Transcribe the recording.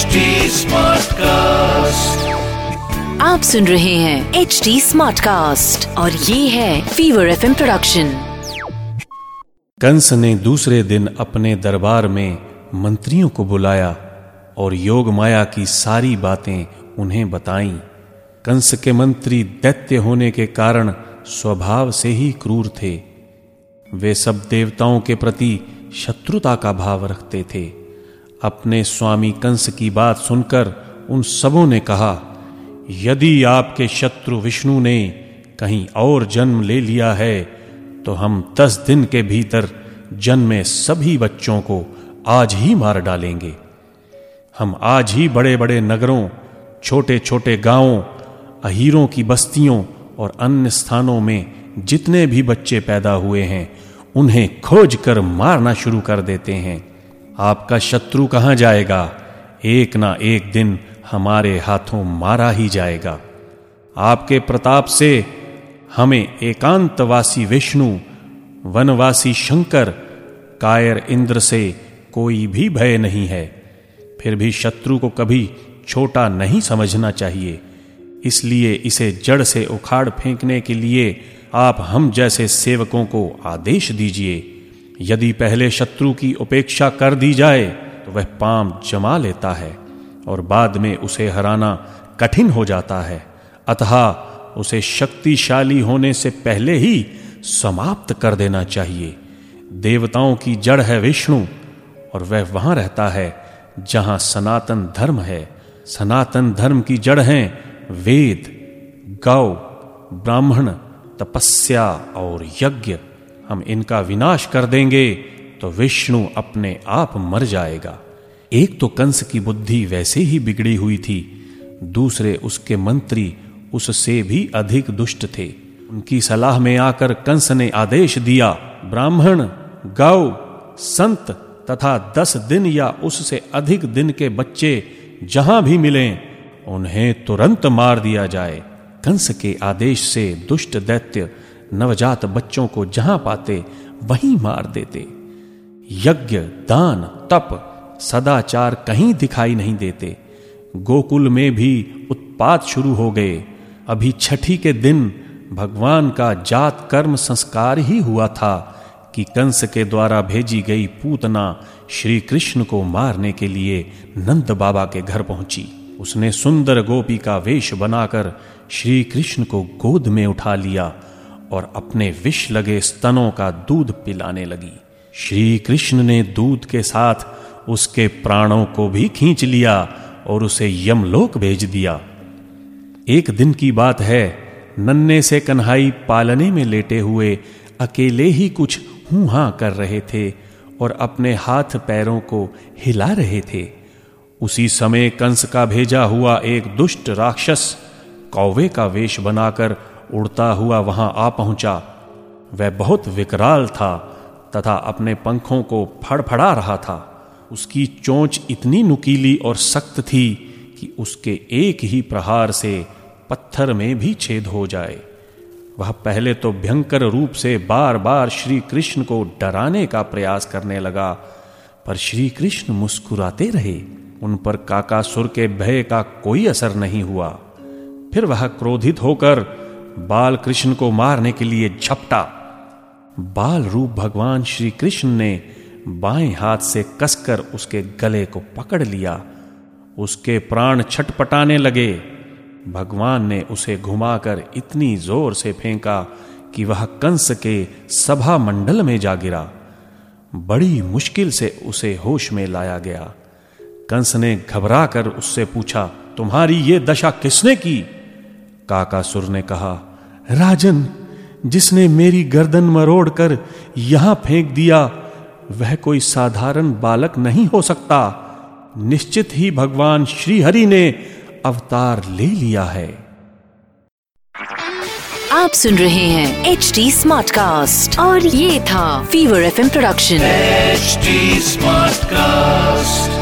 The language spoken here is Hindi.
HD Smartcast. आप सुन रहे हैं एच डी स्मार्ट कास्ट और ये है फीवर एफ़ प्रोडक्शन कंस ने दूसरे दिन अपने दरबार में मंत्रियों को बुलाया और योग माया की सारी बातें उन्हें बताई। कंस के मंत्री दैत्य होने के कारण स्वभाव से ही क्रूर थे। वे सब देवताओं के प्रति शत्रुता का भाव रखते थे। अपने स्वामी कंस की बात सुनकर उन सबों ने कहा, यदि आपके शत्रु विष्णु ने कहीं और जन्म ले लिया है तो हम दस दिन के भीतर जन्मे सभी बच्चों को आज ही मार डालेंगे। हम आज ही बड़े बड़े नगरों छोटे छोटे गाँवों, अहीरों की बस्तियों और अन्य स्थानों में जितने भी बच्चे पैदा हुए हैं, उन्हें खोज कर मारना शुरू कर देते हैं। आपका शत्रु कहाँ जाएगा? एक ना एक दिन हमारे हाथों मारा ही जाएगा। आपके प्रताप से हमें एकांतवासी विष्णु, वनवासी शंकर, कायर इंद्र से कोई भी भय नहीं है। फिर भी शत्रु को कभी छोटा नहीं समझना चाहिए। इसलिए इसे जड़ से उखाड़ फेंकने के लिए आप हम जैसे सेवकों को आदेश दीजिए। यदि पहले शत्रु की उपेक्षा कर दी जाए तो वह पाम जमा लेता है और बाद में उसे हराना कठिन हो जाता है। अतः उसे शक्तिशाली होने से पहले ही समाप्त कर देना चाहिए। देवताओं की जड़ है विष्णु और वह वहाँ रहता है जहाँ सनातन धर्म है। सनातन धर्म की जड़ हैं वेद, गौ, ब्राह्मण, तपस्या और यज्ञ। हम इनका विनाश कर देंगे तो विष्णु अपने आप मर जाएगा। एक तो कंस की बुद्धि वैसे ही बिगड़ी हुई थी, दूसरे उसके मंत्री उससे भी अधिक दुष्ट थे। उनकी सलाह में आकर कंस ने आदेश दिया, ब्राह्मण गौ संत तथा दस दिन या उससे अधिक दिन के बच्चे जहाँ भी मिलें, उन्हें तुरंत मार दिया जाए। कंस के आदेश से दुष्ट दैत्य नवजात बच्चों को जहाँ पाते, वहीं मार देते। यज्ञ, दान, तप सदाचार कहीं दिखाई नहीं देते। गोकुल में भी उत्पात शुरू हो गए। अभी छठी के दिन भगवान का जात कर्म संस्कार ही हुआ था कि कंस के द्वारा भेजी गई पूतना श्री कृष्ण को मारने के लिए नंद बाबा के घर पहुँची। उसने सुंदर गोपी का वेश बनाकर श्री कृष्ण को गोद में उठा लिया। और अपने विष लगे स्तनों का दूध पिलाने लगी। श्री कृष्ण ने दूध के साथ उसके प्राणों को भी खींच लिया और उसे यमलोक भेज दिया। एक दिन की बात है नन्ने से कन्हाई पालने में लेटे हुए अकेले ही कुछ हाँ कर रहे थे और अपने हाथ पैरों को हिला रहे थे। उसी समय कंस का भेजा हुआ एक दुष्ट राक्षस कौवे का वेश बनाकर उड़ता हुआ वहाँ आ पहुँचा। वह बहुत विकराल था तथा अपने पंखों को फड़फड़ा रहा था। उसकी चोंच इतनी नुकीली और सख्त थी कि उसके एक ही प्रहार से पत्थर में भी छेद हो जाए। वह पहले तो भयंकर रूप से बार बार श्री कृष्ण को डराने का प्रयास करने लगा, पर श्री कृष्ण मुस्कुराते रहे। उन पर काकासुर के भय का कोई असर नहीं हुआ। फिर वह क्रोधित होकर बाल कृष्ण को मारने के लिए झपटा। बाल रूप भगवान श्री कृष्ण ने बाएँ हाथ से कसकर उसके गले को पकड़ लिया। उसके प्राण छटपटाने लगे। भगवान ने उसे घुमाकर इतनी ज़ोर से फेंका कि वह कंस के सभा मंडल में जा गिरा। बड़ी मुश्किल से उसे होश में लाया गया। कंस ने घबराकर उससे पूछा, तुम्हारी ये दशा किसने की? काकासुर ने कहा राजन जिसने मेरी गर्दन मरोड़कर यहाँ फेंक दिया वह कोई साधारण बालक नहीं हो सकता। निश्चित ही भगवान श्रीहरि ने अवतार ले लिया है। आप सुन रहे हैं एच डी स्मार्ट कास्ट और ये था fever F production H smart Smartcast.